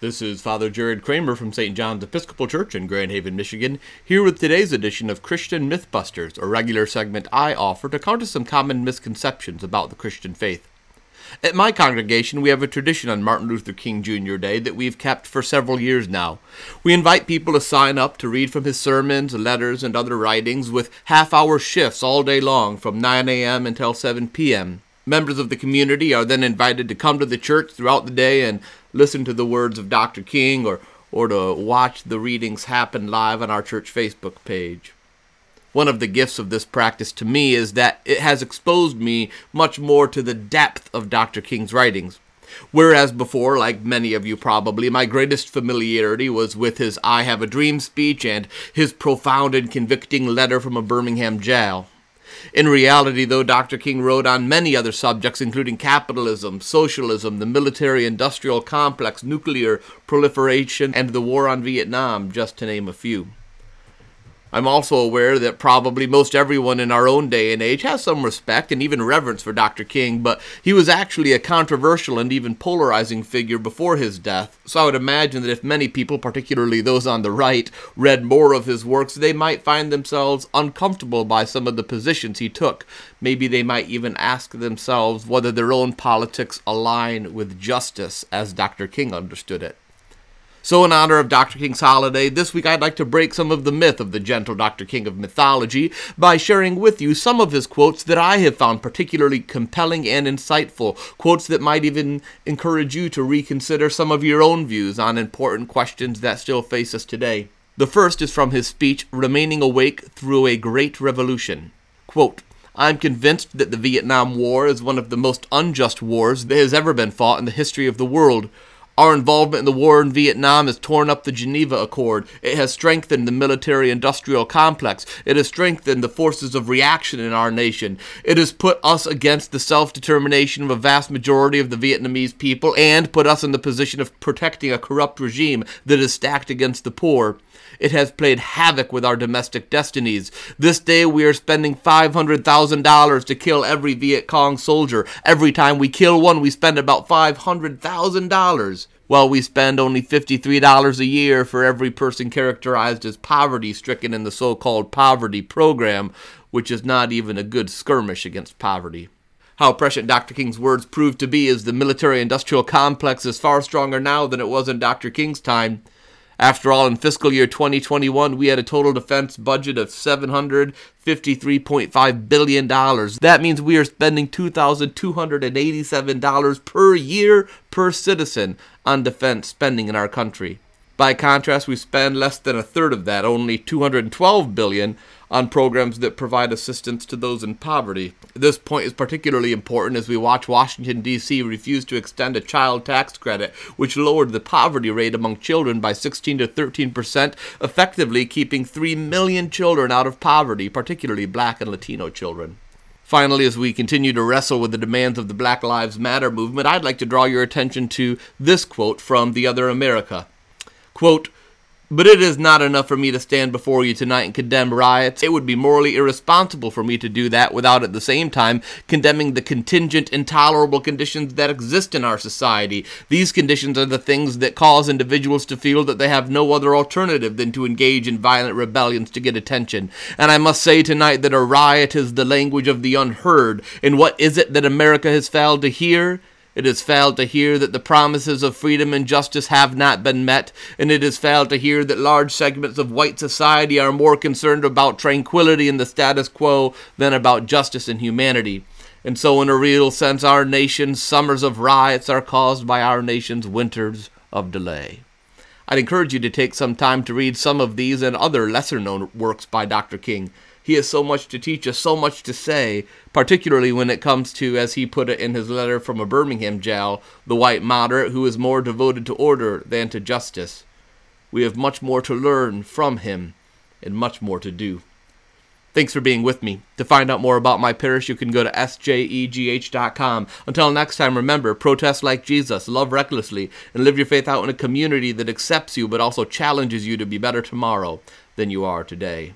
This is Father Jared Kramer from St. John's Episcopal Church in Grand Haven, Michigan, here with today's edition of Christian Mythbusters, a regular segment I offer to counter some common misconceptions about the Christian faith. At my congregation, we have a tradition on Martin Luther King Jr. Day that we've kept for several years now. We invite people to sign up to read from his sermons, letters, and other writings with half hour shifts all day long from 9 a.m. until 7 p.m. Members of the community are then invited to come to the church throughout the day and listen to the words of Dr. King or, or to watch the readings happen live on our church Facebook page. One of the gifts of this practice to me is that it has exposed me much more to the depth of Dr. King's writings. Whereas before, like many of you probably, my greatest familiarity was with his I Have a Dream speech and his profound and convicting letter from a Birmingham jail. In reality, though, Dr. King wrote on many other subjects, including capitalism, socialism, the military industrial complex, nuclear proliferation, and the war on Vietnam, just to name a few. I'm also aware that probably most everyone in our own day and age has some respect and even reverence for Dr. King, but he was actually a controversial and even polarizing figure before his death, so I would imagine that if many people, particularly those on the right, read more of his works, they might find themselves uncomfortable by some of the positions he took. Maybe they might even ask themselves whether their own politics align with justice as Dr. King understood it. So, in honor of Dr. King's holiday, this week I'd like to break some of the myth of the gentle Dr. King of mythology by sharing with you some of his quotes that I have found particularly compelling and insightful, quotes that might even encourage you to reconsider some of your own views on important questions that still face us today. The first is from his speech, Remaining Awake Through a Great Revolution. Quote, I'm convinced that the Vietnam War is one of the most unjust wars that has ever been fought in the history of the world. Our involvement in the war in Vietnam has torn up the Geneva Accord. It has strengthened the military industrial complex. It has strengthened the forces of reaction in our nation. It has put us against the self determination of a vast majority of the Vietnamese people and put us in the position of protecting a corrupt regime that is stacked against the poor. It has played havoc with our domestic destinies. This day we are spending $500,000 to kill every Viet Cong soldier. Every time we kill one, we spend about $500,000. While we spend only $53 a year for every person characterized as poverty stricken in the so called poverty program, which is not even a good skirmish against poverty. How prescient Dr. King's words proved to be is the military industrial complex is far stronger now than it was in Dr. King's time. After all, in fiscal year 2021, we had a total defense budget of $753.5 billion. That means we are spending $2,287 per year per citizen on defense spending in our country. By contrast, we spend less than a third of that, only 212 billion on programs that provide assistance to those in poverty. This point is particularly important as we watch Washington, D.C. refuse to extend a child tax credit, which lowered the poverty rate among children by 16 to 13 percent, effectively keeping 3 million children out of poverty, particularly black and Latino children. Finally, as we continue to wrestle with the demands of the Black Lives Matter movement, I'd like to draw your attention to this quote from The Other America. Quote, but it is not enough for me to stand before you tonight and condemn riots. It would be morally irresponsible for me to do that without at the same time condemning the contingent, intolerable conditions that exist in our society. These conditions are the things that cause individuals to feel that they have no other alternative than to engage in violent rebellions to get attention. And I must say tonight that a riot is the language of the unheard. And what is it that America has failed to hear? It has failed to hear that the promises of freedom and justice have not been met, and it has failed to hear that large segments of white society are more concerned about tranquility and the status quo than about justice and humanity. And so, in a real sense, our nation's summers of riots are caused by our nation's winters of delay. I'd encourage you to take some time to read some of these and other lesser known works by Dr. King. He has so much to teach us, so much to say, particularly when it comes to, as he put it in his letter from a Birmingham jail, the white moderate who is more devoted to order than to justice. We have much more to learn from him and much more to do. Thanks for being with me. To find out more about my parish, you can go to sjegh.com. Until next time, remember protest like Jesus, love recklessly, and live your faith out in a community that accepts you but also challenges you to be better tomorrow than you are today.